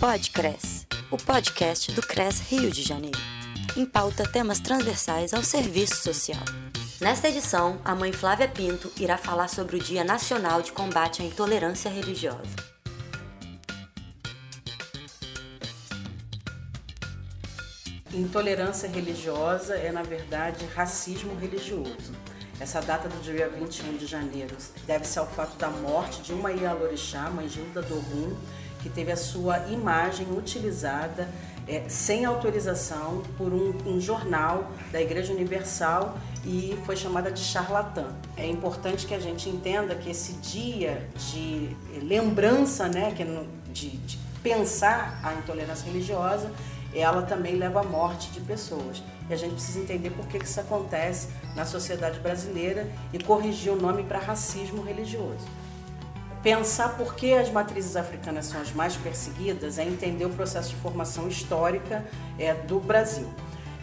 Podcres, o podcast do CRES Rio de Janeiro. Em pauta temas transversais ao serviço social. Nesta edição, a mãe Flávia Pinto irá falar sobre o Dia Nacional de Combate à Intolerância Religiosa. Intolerância religiosa é, na verdade, racismo religioso. Essa data do dia 21 de janeiro deve-se ao fato da morte de uma Ialorixá, mãe Gilda Dorum, que teve a sua imagem utilizada é, sem autorização por um, um, jornal da Igreja Universal e foi chamada de charlatã. É importante que a gente entenda que esse dia de lembrança, né, que é de, de pensar a intolerância religiosa, ela também leva à morte de pessoas. E a gente precisa entender por que isso acontece na sociedade brasileira e corrigir o nome para racismo religioso. Pensar por que as matrizes africanas são as mais perseguidas é entender o processo de formação histórica é, do Brasil.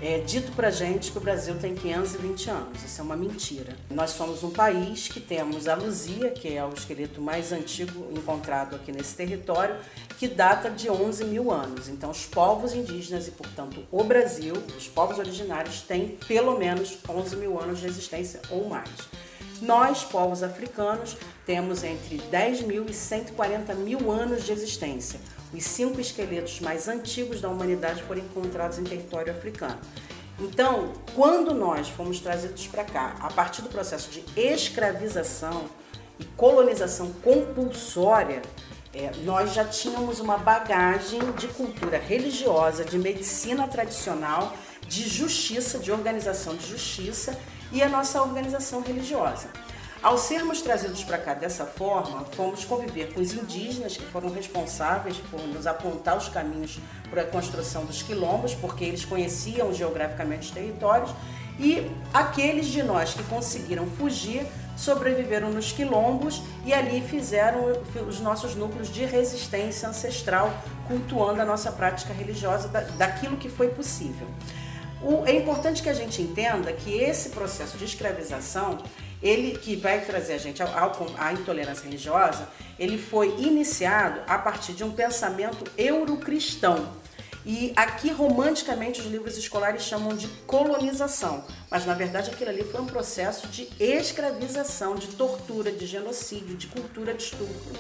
É dito pra gente que o Brasil tem 520 anos, isso é uma mentira. Nós somos um país que temos a Luzia, que é o esqueleto mais antigo encontrado aqui nesse território, que data de 11 mil anos. Então, os povos indígenas e, portanto, o Brasil, os povos originários, têm pelo menos 11 mil anos de existência ou mais. Nós, povos africanos, temos entre 10 mil e 140 mil anos de existência. Os cinco esqueletos mais antigos da humanidade foram encontrados em território africano. Então, quando nós fomos trazidos para cá, a partir do processo de escravização e colonização compulsória, é, nós já tínhamos uma bagagem de cultura religiosa, de medicina tradicional, de justiça, de organização de justiça e a nossa organização religiosa. Ao sermos trazidos para cá dessa forma, fomos conviver com os indígenas que foram responsáveis por nos apontar os caminhos para a construção dos quilombos, porque eles conheciam geograficamente os territórios, e aqueles de nós que conseguiram fugir sobreviveram nos quilombos e ali fizeram os nossos núcleos de resistência ancestral, cultuando a nossa prática religiosa daquilo que foi possível. O, é importante que a gente entenda que esse processo de escravização, ele que vai trazer a gente à intolerância religiosa, ele foi iniciado a partir de um pensamento eurocristão. E aqui, romanticamente, os livros escolares chamam de colonização, mas na verdade aquilo ali foi um processo de escravização, de tortura, de genocídio, de cultura de estupro.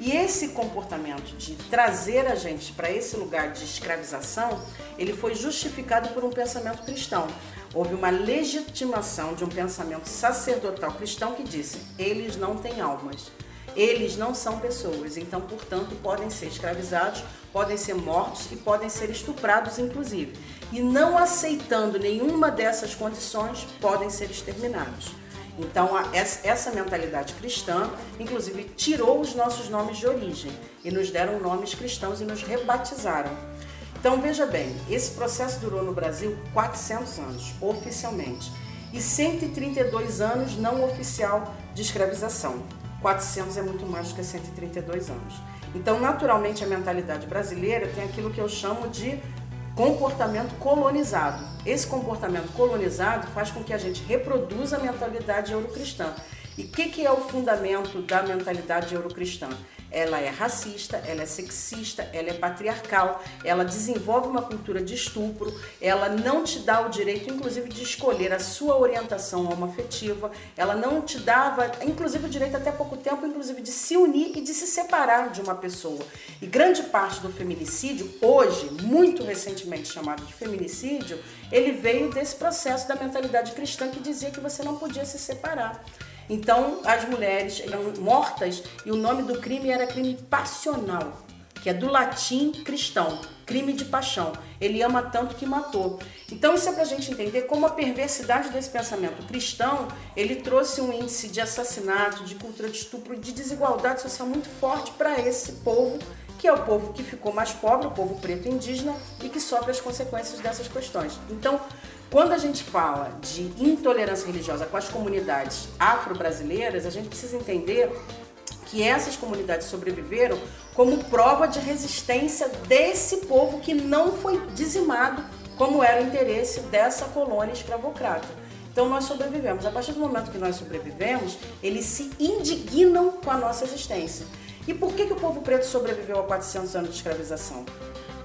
E esse comportamento de trazer a gente para esse lugar de escravização, ele foi justificado por um pensamento cristão. Houve uma legitimação de um pensamento sacerdotal cristão que disse: eles não têm almas, eles não são pessoas, então, portanto, podem ser escravizados, podem ser mortos e podem ser estuprados, inclusive. E não aceitando nenhuma dessas condições, podem ser exterminados. Então, essa mentalidade cristã, inclusive, tirou os nossos nomes de origem e nos deram nomes cristãos e nos rebatizaram. Então, veja bem, esse processo durou no Brasil 400 anos, oficialmente, e 132 anos não oficial de escravização. 400 é muito mais do que 132 anos. Então, naturalmente, a mentalidade brasileira tem aquilo que eu chamo de comportamento colonizado. Esse comportamento colonizado faz com que a gente reproduza a mentalidade eurocristã. E o que, que é o fundamento da mentalidade eurocristã? Ela é racista, ela é sexista, ela é patriarcal, ela desenvolve uma cultura de estupro, ela não te dá o direito, inclusive, de escolher a sua orientação homoafetiva, ela não te dava, inclusive, o direito até pouco tempo, inclusive, de se unir e de se separar de uma pessoa. E grande parte do feminicídio, hoje, muito recentemente chamado de feminicídio, ele veio desse processo da mentalidade cristã que dizia que você não podia se separar. Então, as mulheres eram mortas e o nome do crime era crime passional, que é do latim cristão, crime de paixão. Ele ama tanto que matou. Então, isso é para a gente entender como a perversidade desse pensamento cristão, ele trouxe um índice de assassinato, de cultura de estupro, de desigualdade social muito forte para esse povo, que é o povo que ficou mais pobre, o povo preto indígena, e que sofre as consequências dessas questões. Então, quando a gente fala de intolerância religiosa com as comunidades afro-brasileiras, a gente precisa entender que essas comunidades sobreviveram como prova de resistência desse povo que não foi dizimado como era o interesse dessa colônia escravocrata. Então nós sobrevivemos. A partir do momento que nós sobrevivemos, eles se indignam com a nossa existência. E por que, que o povo preto sobreviveu a 400 anos de escravização?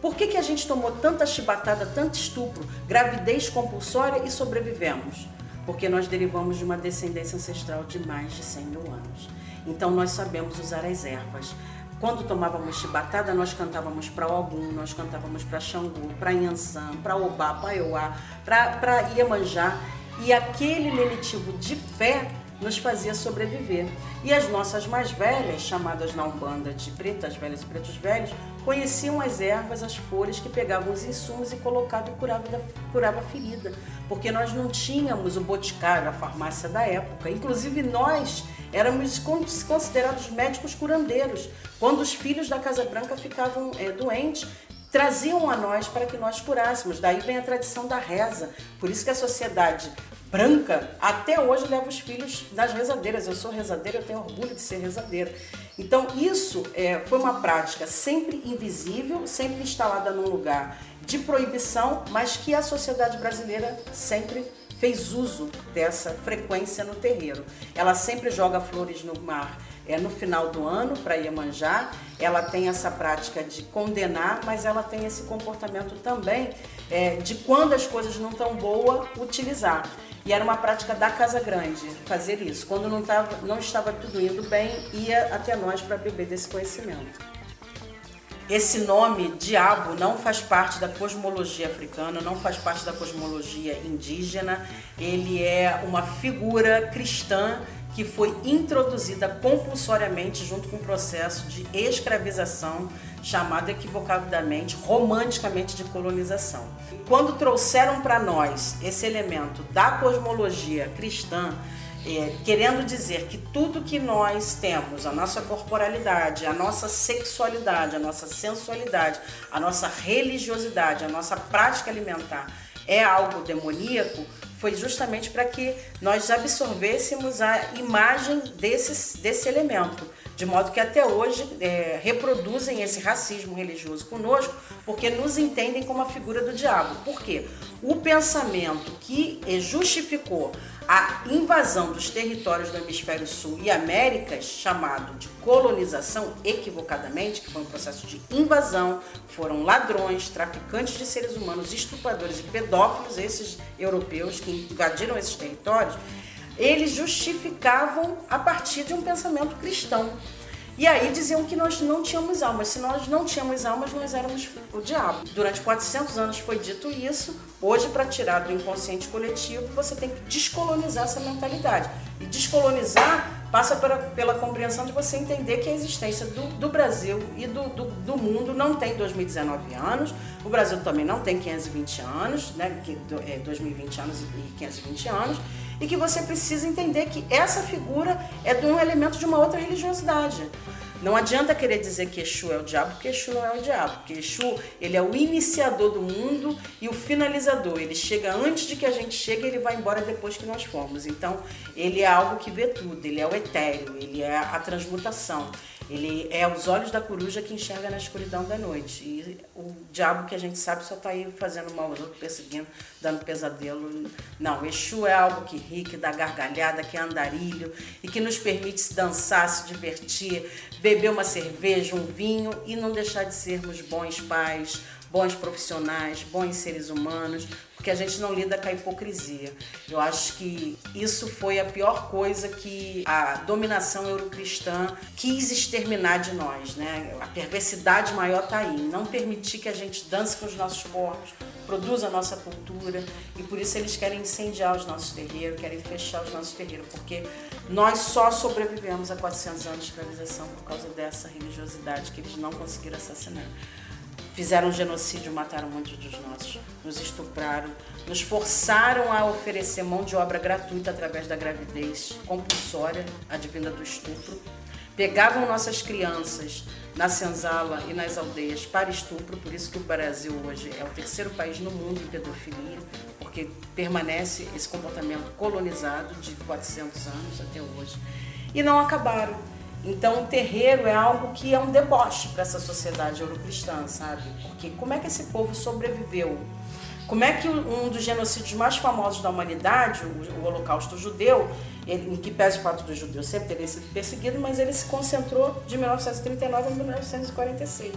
Por que, que a gente tomou tanta chibatada, tanto estupro, gravidez compulsória e sobrevivemos? Porque nós derivamos de uma descendência ancestral de mais de 100 mil anos. Então nós sabemos usar as ervas. Quando tomávamos chibatada, nós cantávamos para Ogum, nós cantávamos para Xangô, para Yansan, para Obá, para Euá, para Iemanjá. E aquele lenitivo de fé nos fazia sobreviver. E as nossas mais velhas, chamadas na Umbanda de pretas velhas e pretos velhos, conheciam as ervas, as folhas que pegavam os insumos e colocavam e curava, curava a ferida. Porque nós não tínhamos o boticário, a farmácia da época. Inclusive nós éramos considerados médicos curandeiros. Quando os filhos da Casa Branca ficavam é, doentes, traziam a nós para que nós curássemos. Daí vem a tradição da reza. Por isso que a sociedade branca, até hoje leva os filhos das rezadeiras. Eu sou rezadeira, eu tenho orgulho de ser rezadeira. Então, isso é, foi uma prática sempre invisível, sempre instalada num lugar de proibição, mas que a sociedade brasileira sempre fez uso dessa frequência no terreiro. Ela sempre joga flores no mar é no final do ano para Iemanjá. Ela tem essa prática de condenar, mas ela tem esse comportamento também é, de quando as coisas não estão boas, utilizar. E era uma prática da Casa Grande fazer isso. Quando não, tava, não estava tudo indo bem, ia até nós para beber desse conhecimento. Esse nome, diabo, não faz parte da cosmologia africana, não faz parte da cosmologia indígena. Ele é uma figura cristã que foi introduzida compulsoriamente junto com o processo de escravização chamado equivocadamente, romanticamente de colonização. Quando trouxeram para nós esse elemento da cosmologia cristã, é, querendo dizer que tudo que nós temos, a nossa corporalidade, a nossa sexualidade, a nossa sensualidade, a nossa religiosidade, a nossa prática alimentar é algo demoníaco, foi justamente para que nós absorvêssemos a imagem desse, desse elemento. De modo que até hoje é, reproduzem esse racismo religioso conosco, porque nos entendem como a figura do diabo. Por quê? O pensamento que justificou a invasão dos territórios do hemisfério sul e Américas, chamado de colonização equivocadamente, que foi um processo de invasão, foram ladrões, traficantes de seres humanos, estupradores e pedófilos, esses europeus que invadiram esses territórios, eles justificavam a partir de um pensamento cristão. E aí diziam que nós não tínhamos almas. Se nós não tínhamos almas, nós éramos o diabo. Durante 400 anos foi dito isso. Hoje, para tirar do inconsciente coletivo, você tem que descolonizar essa mentalidade. E descolonizar passa pela, pela compreensão de você entender que a existência do, do Brasil e do, do, do, mundo não tem 2019 anos, o Brasil também não tem 520 anos, né, 2020 é, anos e 520 anos, e que você precisa entender que essa figura é de um elemento de uma outra religiosidade. Não adianta querer dizer que Exu é o diabo, porque Exu não é o diabo. Porque Exu, ele é o iniciador do mundo e o finalizador. Ele chega antes de que a gente chegue e ele vai embora depois que nós formos. Então, ele é algo que vê tudo. Ele é o etéreo, ele é a transmutação. Ele é os olhos da coruja que enxerga na escuridão da noite. E o diabo que a gente sabe só está aí fazendo mal aos outros, perseguindo, dando pesadelo. Não, Exu é algo que ri, que dá gargalhada, que é andarilho e que nos permite se dançar, se divertir, beber uma cerveja, um vinho e não deixar de sermos bons pais, bons profissionais, bons seres humanos, porque a gente não lida com a hipocrisia. Eu acho que isso foi a pior coisa que a dominação eurocristã quis exterminar de nós, né? A perversidade maior está aí, não permitir que a gente dance com os nossos corpos, produza a nossa cultura e por isso eles querem incendiar os nossos terreiros, querem fechar os nossos terreiros, porque nós só sobrevivemos a 400 anos de escravização por causa dessa religiosidade que eles não conseguiram assassinar fizeram genocídio, mataram muitos dos nossos, nos estupraram, nos forçaram a oferecer mão de obra gratuita através da gravidez compulsória, advinda do estupro. Pegavam nossas crianças na senzala e nas aldeias para estupro, por isso que o Brasil hoje é o terceiro país no mundo em pedofilia, porque permanece esse comportamento colonizado de 400 anos até hoje. E não acabaram então, o terreiro é algo que é um deboche para essa sociedade eurocristã, sabe? Porque como é que esse povo sobreviveu Como é que um dos genocídios mais famosos da humanidade, o, Holocausto Judeu, ele, em que pese o fato dos judeus sempre terem sido perseguidos, mas ele se concentrou de 1939 a 1946.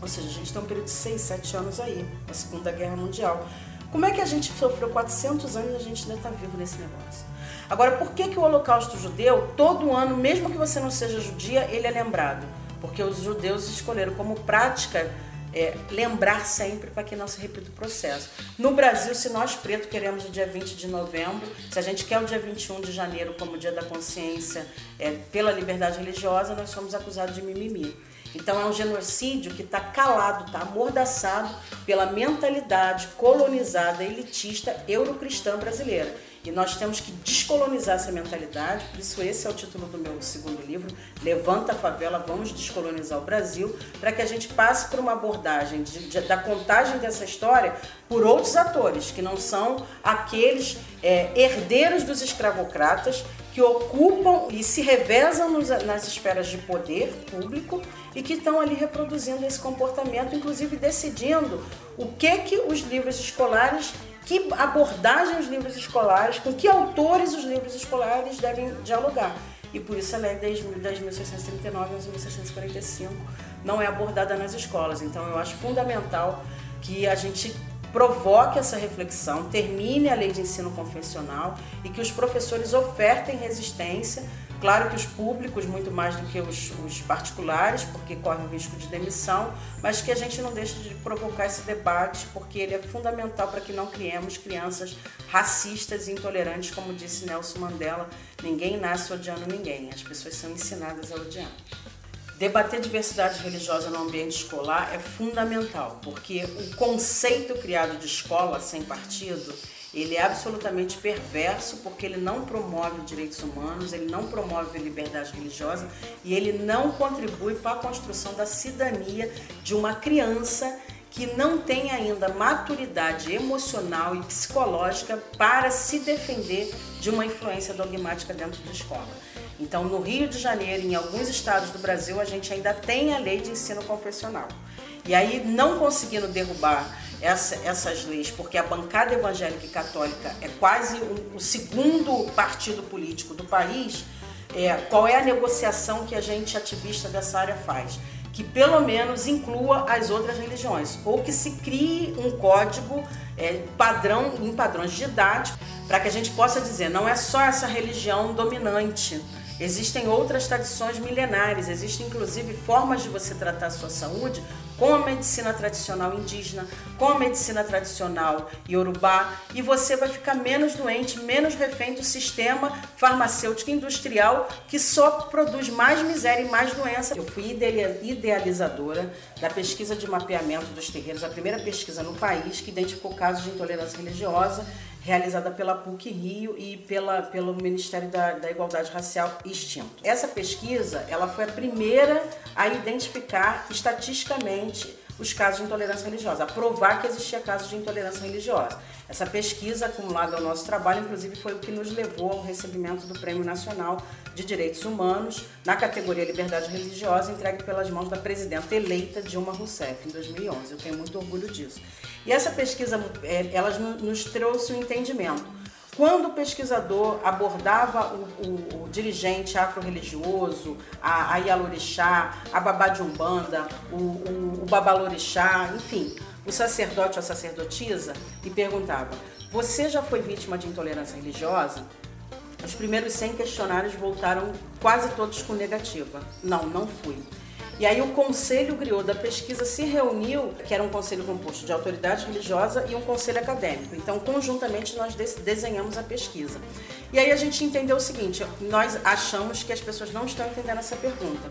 Ou seja, a gente tem um período de 6, 7 anos aí, a Segunda Guerra Mundial. Como é que a gente sofreu 400 anos e a gente ainda está vivo nesse negócio? Agora, por que, que o Holocausto Judeu, todo ano, mesmo que você não seja judia, ele é lembrado? Porque os judeus escolheram como prática é, lembrar sempre para que não se repita o processo. No Brasil, se nós pretos queremos o dia 20 de novembro, se a gente quer o dia 21 de janeiro como dia da consciência é, pela liberdade religiosa, nós somos acusados de mimimi. Então é um genocídio que está calado, está amordaçado pela mentalidade colonizada, elitista, eurocristã brasileira. E nós temos que descolonizar essa mentalidade, por isso esse é o título do meu segundo livro, Levanta a Favela, Vamos Descolonizar o Brasil, para que a gente passe por uma abordagem de, de, da contagem dessa história por outros atores, que não são aqueles é, herdeiros dos escravocratas que ocupam e se revezam nos, nas esferas de poder público e que estão ali reproduzindo esse comportamento, inclusive decidindo o que que os livros escolares que abordagem os livros escolares, com que autores os livros escolares devem dialogar. E por isso a lei 10.639 a 10.645 não é abordada nas escolas. Então eu acho fundamental que a gente provoque essa reflexão, termine a lei de ensino confessional e que os professores ofertem resistência Claro que os públicos, muito mais do que os, os, particulares, porque correm o risco de demissão, mas que a gente não deixe de provocar esse debate, porque ele é fundamental para que não criemos crianças racistas e intolerantes, como disse Nelson Mandela: ninguém nasce odiando ninguém, as pessoas são ensinadas a odiar. Debater diversidade religiosa no ambiente escolar é fundamental, porque o conceito criado de escola sem partido ele é absolutamente perverso porque ele não promove direitos humanos, ele não promove liberdade religiosa e ele não contribui para a construção da cidadania de uma criança que não tem ainda maturidade emocional e psicológica para se defender de uma influência dogmática dentro da escola. Então, no Rio de Janeiro, em alguns estados do Brasil, a gente ainda tem a lei de ensino confessional. E aí, não conseguindo derrubar essa, essas leis, porque a bancada evangélica e católica é quase o, o segundo partido político do país, é, qual é a negociação que a gente, ativista dessa área, faz? Que pelo menos inclua as outras religiões, ou que se crie um código é, padrão, em padrões didáticos, para que a gente possa dizer, não é só essa religião dominante, Existem outras tradições milenares, existem inclusive formas de você tratar a sua saúde com a medicina tradicional indígena, com a medicina tradicional iorubá, e você vai ficar menos doente, menos refém do sistema farmacêutico industrial que só produz mais miséria e mais doença. Eu fui idealizadora da pesquisa de mapeamento dos terreiros, a primeira pesquisa no país que identificou casos de intolerância religiosa realizada pela PUC Rio e pela, pelo Ministério da, da Igualdade Racial extinto. Essa pesquisa ela foi a primeira a identificar estatisticamente os casos de intolerância religiosa, a provar que existia casos de intolerância religiosa. Essa pesquisa, acumulada ao nosso trabalho, inclusive, foi o que nos levou ao recebimento do Prêmio Nacional de Direitos Humanos na categoria Liberdade Religiosa, entregue pelas mãos da presidenta eleita Dilma Rousseff em 2011. Eu tenho muito orgulho disso. E essa pesquisa, é, ela nos trouxe um entendimento. Quando o pesquisador abordava o, o, o dirigente afro-religioso, a, a Yalorixá, a babá de Umbanda, o, o, o babalorixá, enfim, o sacerdote ou a sacerdotisa, e perguntava: Você já foi vítima de intolerância religiosa? Os primeiros 100 questionários voltaram quase todos com negativa. Não, não fui. E aí o conselho griot da pesquisa se reuniu, que era um conselho composto de autoridade religiosa e um conselho acadêmico. Então, conjuntamente, nós desenhamos a pesquisa. E aí a gente entendeu o seguinte, nós achamos que as pessoas não estão entendendo essa pergunta.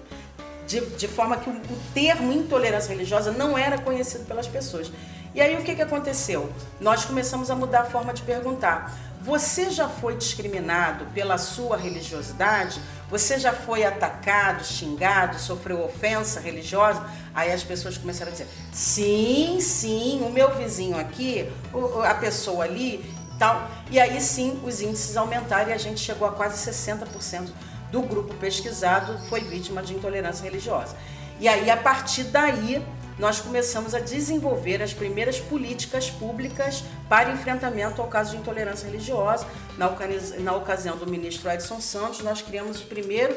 De, de forma que o, o termo intolerância religiosa não era conhecido pelas pessoas. E aí o que, que aconteceu? Nós começamos a mudar a forma de perguntar. Você já foi discriminado pela sua religiosidade? Você já foi atacado, xingado, sofreu ofensa religiosa? Aí as pessoas começaram a dizer: sim, sim, o meu vizinho aqui, a pessoa ali, tal. E aí sim os índices aumentaram e a gente chegou a quase 60% do grupo pesquisado foi vítima de intolerância religiosa. E aí a partir daí nós começamos a desenvolver as primeiras políticas públicas para enfrentamento ao caso de intolerância religiosa. Na, na ocasião do ministro Edson Santos, nós criamos o primeiro,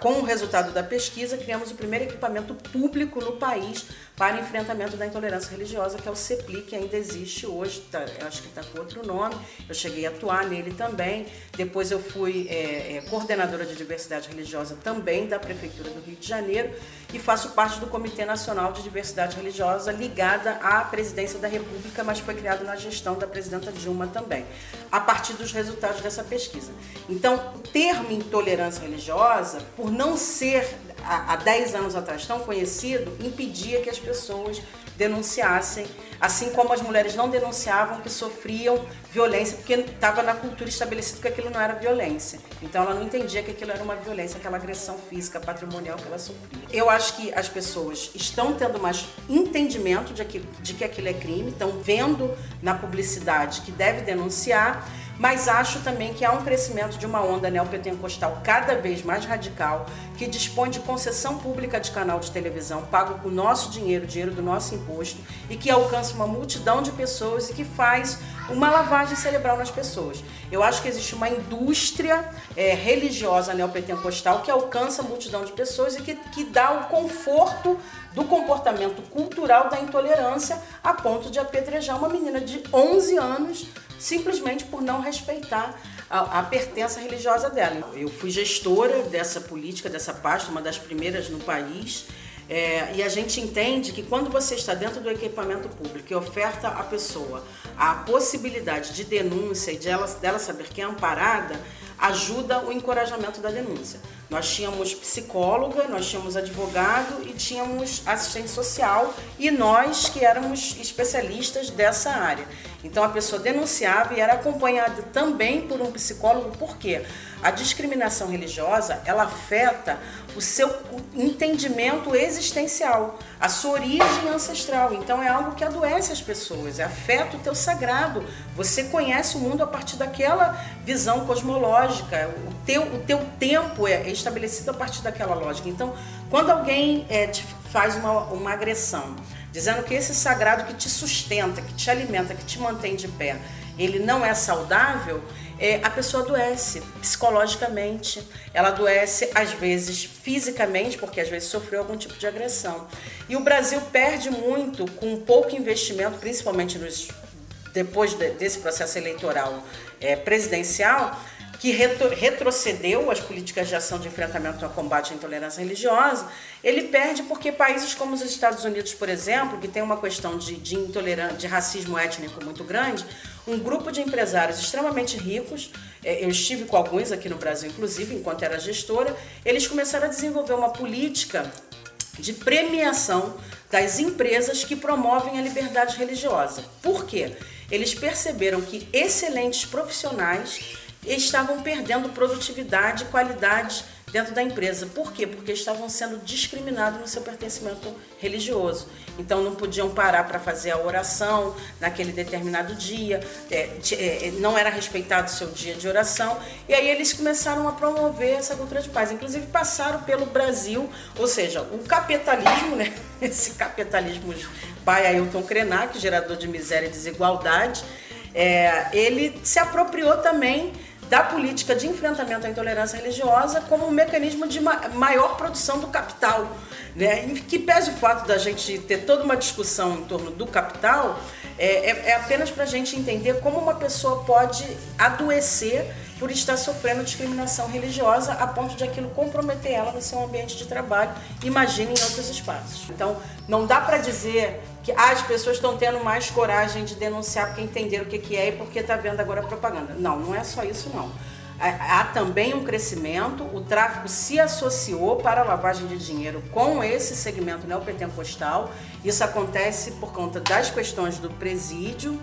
com o resultado da pesquisa, criamos o primeiro equipamento público no país para enfrentamento da intolerância religiosa, que é o CEPLI, que ainda existe hoje, tá, acho que está com outro nome. Eu cheguei a atuar nele também. Depois eu fui é, é, coordenadora de diversidade religiosa também da Prefeitura do Rio de Janeiro e faço parte do Comitê Nacional de Diversidade Religiosa, ligada à presidência da República, mas foi criado na gestão da presidenta Dilma também, a partir dos resultados dessa pesquisa. Então, o termo intolerância religiosa, por não ser há 10 anos atrás tão conhecido, impedia que as pessoas denunciassem, assim como as mulheres não denunciavam que sofriam violência, porque estava na cultura estabelecido que aquilo não era violência. Então ela não entendia que aquilo era uma violência, aquela agressão física, patrimonial que ela sofria. Eu acho que as pessoas estão tendo mais entendimento de que, de que aquilo é crime, estão vendo na publicidade que deve denunciar mas acho também que há um crescimento de uma onda neopentecostal cada vez mais radical, que dispõe de concessão pública de canal de televisão, pago com o nosso dinheiro, dinheiro do nosso imposto, e que alcança uma multidão de pessoas e que faz uma lavagem cerebral nas pessoas. Eu acho que existe uma indústria é, religiosa neopentecostal que alcança a multidão de pessoas e que, que dá o conforto do comportamento cultural da intolerância a ponto de apedrejar uma menina de 11 anos simplesmente por não respeitar a, a, pertença religiosa dela. Eu fui gestora dessa política, dessa pasta, uma das primeiras no país. É, e a gente entende que quando você está dentro do equipamento público e oferta à pessoa a possibilidade de denúncia e de ela, dela saber que é amparada, ajuda o encorajamento da denúncia. Nós tínhamos psicóloga, nós tínhamos advogado e tínhamos assistente social e nós que éramos especialistas dessa área. Então a pessoa denunciava e era acompanhada também por um psicólogo, por quê? A discriminação religiosa, ela afeta o seu entendimento existencial, a sua origem ancestral. Então é algo que adoece as pessoas, afeta o teu sagrado. Você conhece o mundo a partir daquela visão cosmológica. O teu, o teu tempo é estabelecido a partir daquela lógica. Então, quando alguém é, te faz uma, uma agressão, dizendo que esse sagrado que te sustenta, que te alimenta, que te mantém de pé, ele não é saudável, é, a pessoa adoece psicologicamente, ela adoece às vezes fisicamente, porque às vezes sofreu algum tipo de agressão. E o Brasil perde muito com pouco investimento, principalmente nos, depois de, desse processo eleitoral é, presidencial, que retro, retrocedeu as políticas de ação de enfrentamento ao combate à intolerância religiosa, ele perde porque países como os Estados Unidos, por exemplo, que tem uma questão de, de intolerância, de racismo étnico muito grande, um grupo de empresários extremamente ricos, é, eu estive com alguns aqui no Brasil, inclusive, enquanto era gestora, eles começaram a desenvolver uma política de premiação das empresas que promovem a liberdade religiosa. Por quê? Eles perceberam que excelentes profissionais estavam perdendo produtividade e qualidade dentro da empresa. Por quê? Porque estavam sendo discriminados no seu pertencimento religioso. Então não podiam parar para fazer a oração naquele determinado dia, é, é, não era respeitado o seu dia de oração. E aí eles começaram a promover essa cultura de paz. Inclusive passaram pelo Brasil, ou seja, o capitalismo, né? esse capitalismo pai Ailton Krenak, gerador de miséria e desigualdade, é, ele se apropriou também da política de enfrentamento à intolerância religiosa como um mecanismo de maior produção do capital. Né? que pese o fato da gente ter toda uma discussão em torno do capital, é, é, é apenas para a gente entender como uma pessoa pode adoecer por estar sofrendo discriminação religiosa a ponto de aquilo comprometer ela no seu ambiente de trabalho, imagine em outros espaços. Então, não dá para dizer que ah, as pessoas estão tendo mais coragem de denunciar porque entenderam o que, que é e porque está vendo agora propaganda. Não, não é só isso não. Há também um crescimento, o tráfico se associou para a lavagem de dinheiro com esse segmento neopentecostal. Isso acontece por conta das questões do presídio,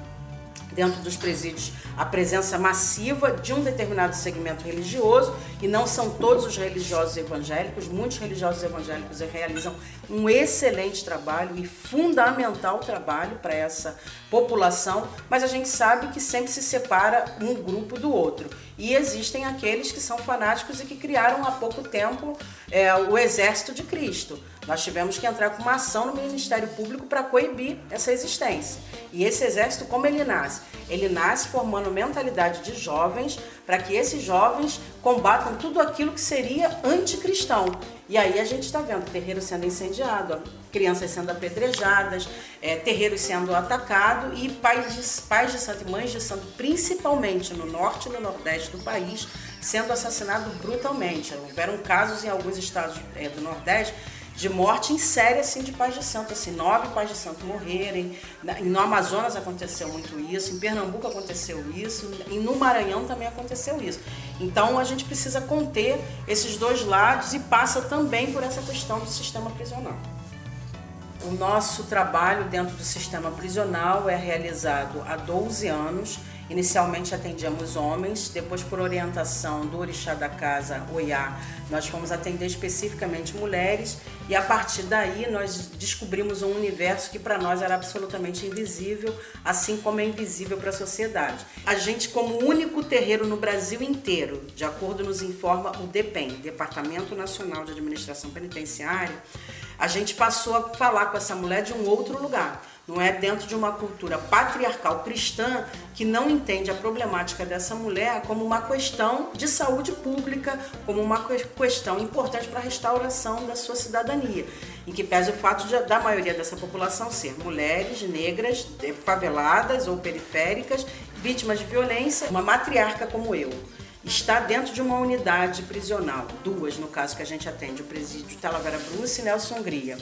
dentro dos presídios a presença massiva de um determinado segmento religioso, e não são todos os religiosos evangélicos, muitos religiosos evangélicos realizam um excelente trabalho e fundamental trabalho para essa população, mas a gente sabe que sempre se separa um grupo do outro. E existem aqueles que são fanáticos e que criaram há pouco tempo é, o exército de Cristo. Nós tivemos que entrar com uma ação no Ministério Público para coibir essa existência. E esse exército, como ele nasce? Ele nasce formando mentalidade de jovens para que esses jovens combatam tudo aquilo que seria anticristão. E aí a gente está vendo terreiro sendo incendiado, crianças sendo apedrejadas, é, terreiros sendo atacados e pais de, pais de santo e mães de santo, principalmente no norte e no nordeste do país, sendo assassinados brutalmente. Houveram casos em alguns estados é, do nordeste de morte em série assim de pais de santo, assim, nove pais de santo morrerem. No Amazonas aconteceu muito isso, em Pernambuco aconteceu isso, e no Maranhão também aconteceu isso. Então a gente precisa conter esses dois lados e passa também por essa questão do sistema prisional. O nosso trabalho dentro do sistema prisional é realizado há 12 anos Inicialmente atendíamos homens, depois por orientação do orixá da casa, Oiá, nós fomos atender especificamente mulheres e a partir daí nós descobrimos um universo que para nós era absolutamente invisível, assim como é invisível para a sociedade. A gente como único terreiro no Brasil inteiro, de acordo nos informa o DEPEN, Departamento Nacional de Administração Penitenciária, a gente passou a falar com essa mulher de um outro lugar não é dentro de uma cultura patriarcal cristã que não entende a problemática dessa mulher como uma questão de saúde pública, como uma questão importante para a restauração da sua cidadania, em que pese o fato de, da maioria dessa população ser mulheres negras, faveladas ou periféricas, vítimas de violência, uma matriarca como eu está dentro de uma unidade prisional, duas no caso que a gente atende, o presídio Talavera Bruce e Nelson Hungria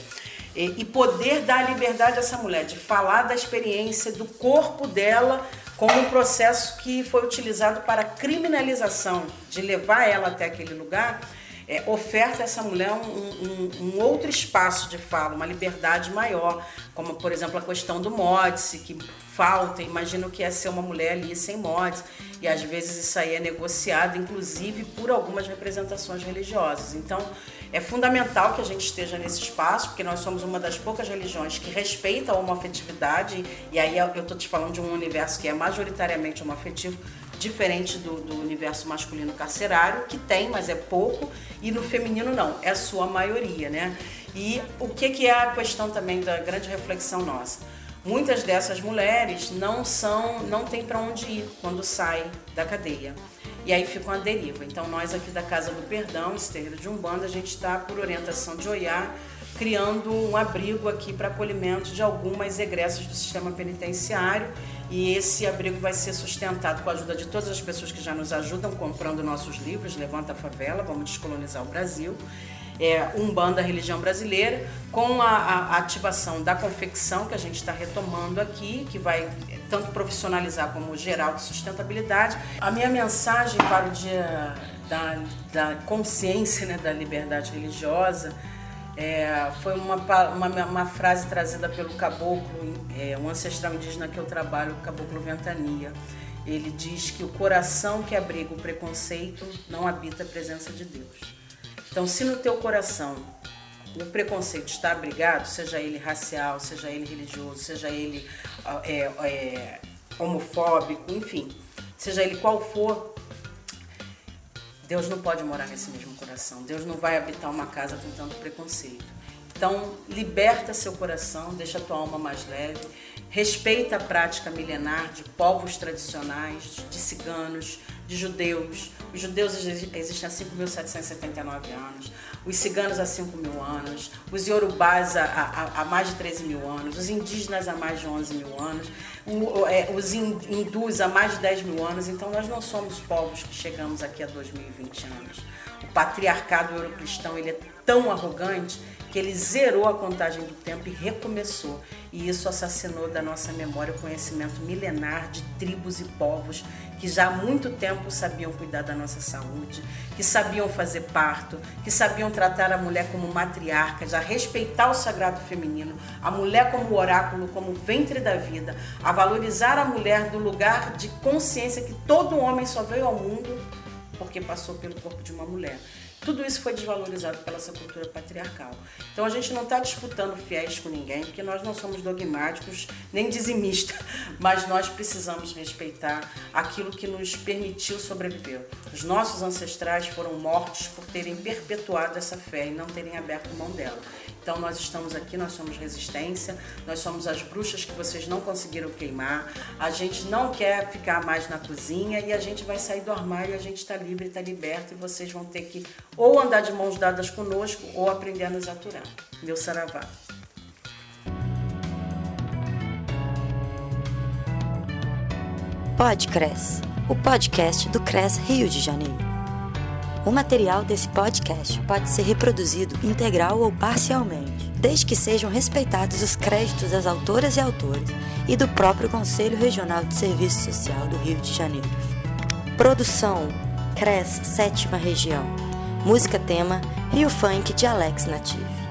e poder dar liberdade a essa mulher de falar da experiência do corpo dela como um processo que foi utilizado para criminalização, de levar ela até aquele lugar, é, oferta a essa mulher um, um, um, outro espaço de fala, uma liberdade maior, como por exemplo a questão do MODS, que falta, imagina o que é ser uma mulher ali sem MODS, e às vezes isso aí é negociado, inclusive por algumas representações religiosas. Então, é fundamental que a gente esteja nesse espaço, porque nós somos uma das poucas religiões que respeita a homoafetividade, e aí eu estou te falando de um universo que é majoritariamente homoafetivo, diferente do, do, universo masculino carcerário, que tem, mas é pouco, e no feminino não, é a sua maioria, né? E o que, que é a questão também da grande reflexão nossa? Muitas dessas mulheres não são, não têm para onde ir quando saem da cadeia e aí ficam à deriva. Então nós aqui da Casa do Perdão, esse terreiro de Umbanda, a gente está por orientação de Oiá, criando um abrigo aqui para acolhimento de algumas egressas do sistema penitenciário e esse abrigo vai ser sustentado com a ajuda de todas as pessoas que já nos ajudam comprando nossos livros, Levanta a Favela, Vamos Descolonizar o Brasil é, Umbanda Religião Brasileira, com a, a, ativação da confecção que a gente está retomando aqui, que vai tanto profissionalizar como geral de sustentabilidade. A minha mensagem para o dia da, da consciência né, da liberdade religiosa é, foi uma, uma, uma, frase trazida pelo caboclo, é, um ancestral indígena que eu trabalho, o caboclo Ventania. Ele diz que o coração que abriga o preconceito não habita a presença de Deus. Então, se no teu coração o preconceito está abrigado, seja ele racial, seja ele religioso, seja ele é, é, homofóbico, enfim, seja ele qual for, Deus não pode morar nesse mesmo coração. Deus não vai habitar uma casa com tanto preconceito. Então, liberta seu coração, deixa tua alma mais leve, respeita a prática milenar de povos tradicionais, de ciganos, de judeus. Os judeus existem há 5.779 anos, os ciganos há 5 mil anos, os iorubás há, há, há, mais de 13 mil anos, os indígenas há mais de 11 mil anos, é, os hindus há mais de 10 mil anos. Então, nós não somos povos que chegamos aqui há 2020 anos. O patriarcado eurocristão ele é tão arrogante que ele zerou a contagem do tempo e recomeçou. E isso assassinou da nossa memória o conhecimento milenar de tribos e povos que já há muito tempo sabiam cuidar da nossa saúde, que sabiam fazer parto, que sabiam tratar a mulher como matriarca, já respeitar o sagrado feminino, a mulher como oráculo, como ventre da vida, a valorizar a mulher do lugar de consciência que todo homem só veio ao mundo porque passou pelo corpo de uma mulher. Tudo isso foi desvalorizado pela essa cultura patriarcal. Então a gente não está disputando fiéis com ninguém, porque nós não somos dogmáticos nem dizimistas, mas nós precisamos respeitar aquilo que nos permitiu sobreviver. Os nossos ancestrais foram mortos por terem perpetuado essa fé e não terem aberto mão dela. Então nós estamos aqui, nós somos resistência, nós somos as bruxas que vocês não conseguiram queimar. A gente não quer ficar mais na cozinha e a gente vai sair do armário, a gente está livre, está liberto e vocês vão ter que ou andar de mãos dadas conosco ou aprender a nos aturar. Meu saravá. Podcres, o podcast do CRES Rio de Janeiro. O material desse podcast pode ser reproduzido integral ou parcialmente, desde que sejam respeitados os créditos das autoras e autores e do próprio Conselho Regional de Serviço Social do Rio de Janeiro. Produção CRES Sétima Região. Música tema Rio Funk de Alex Native.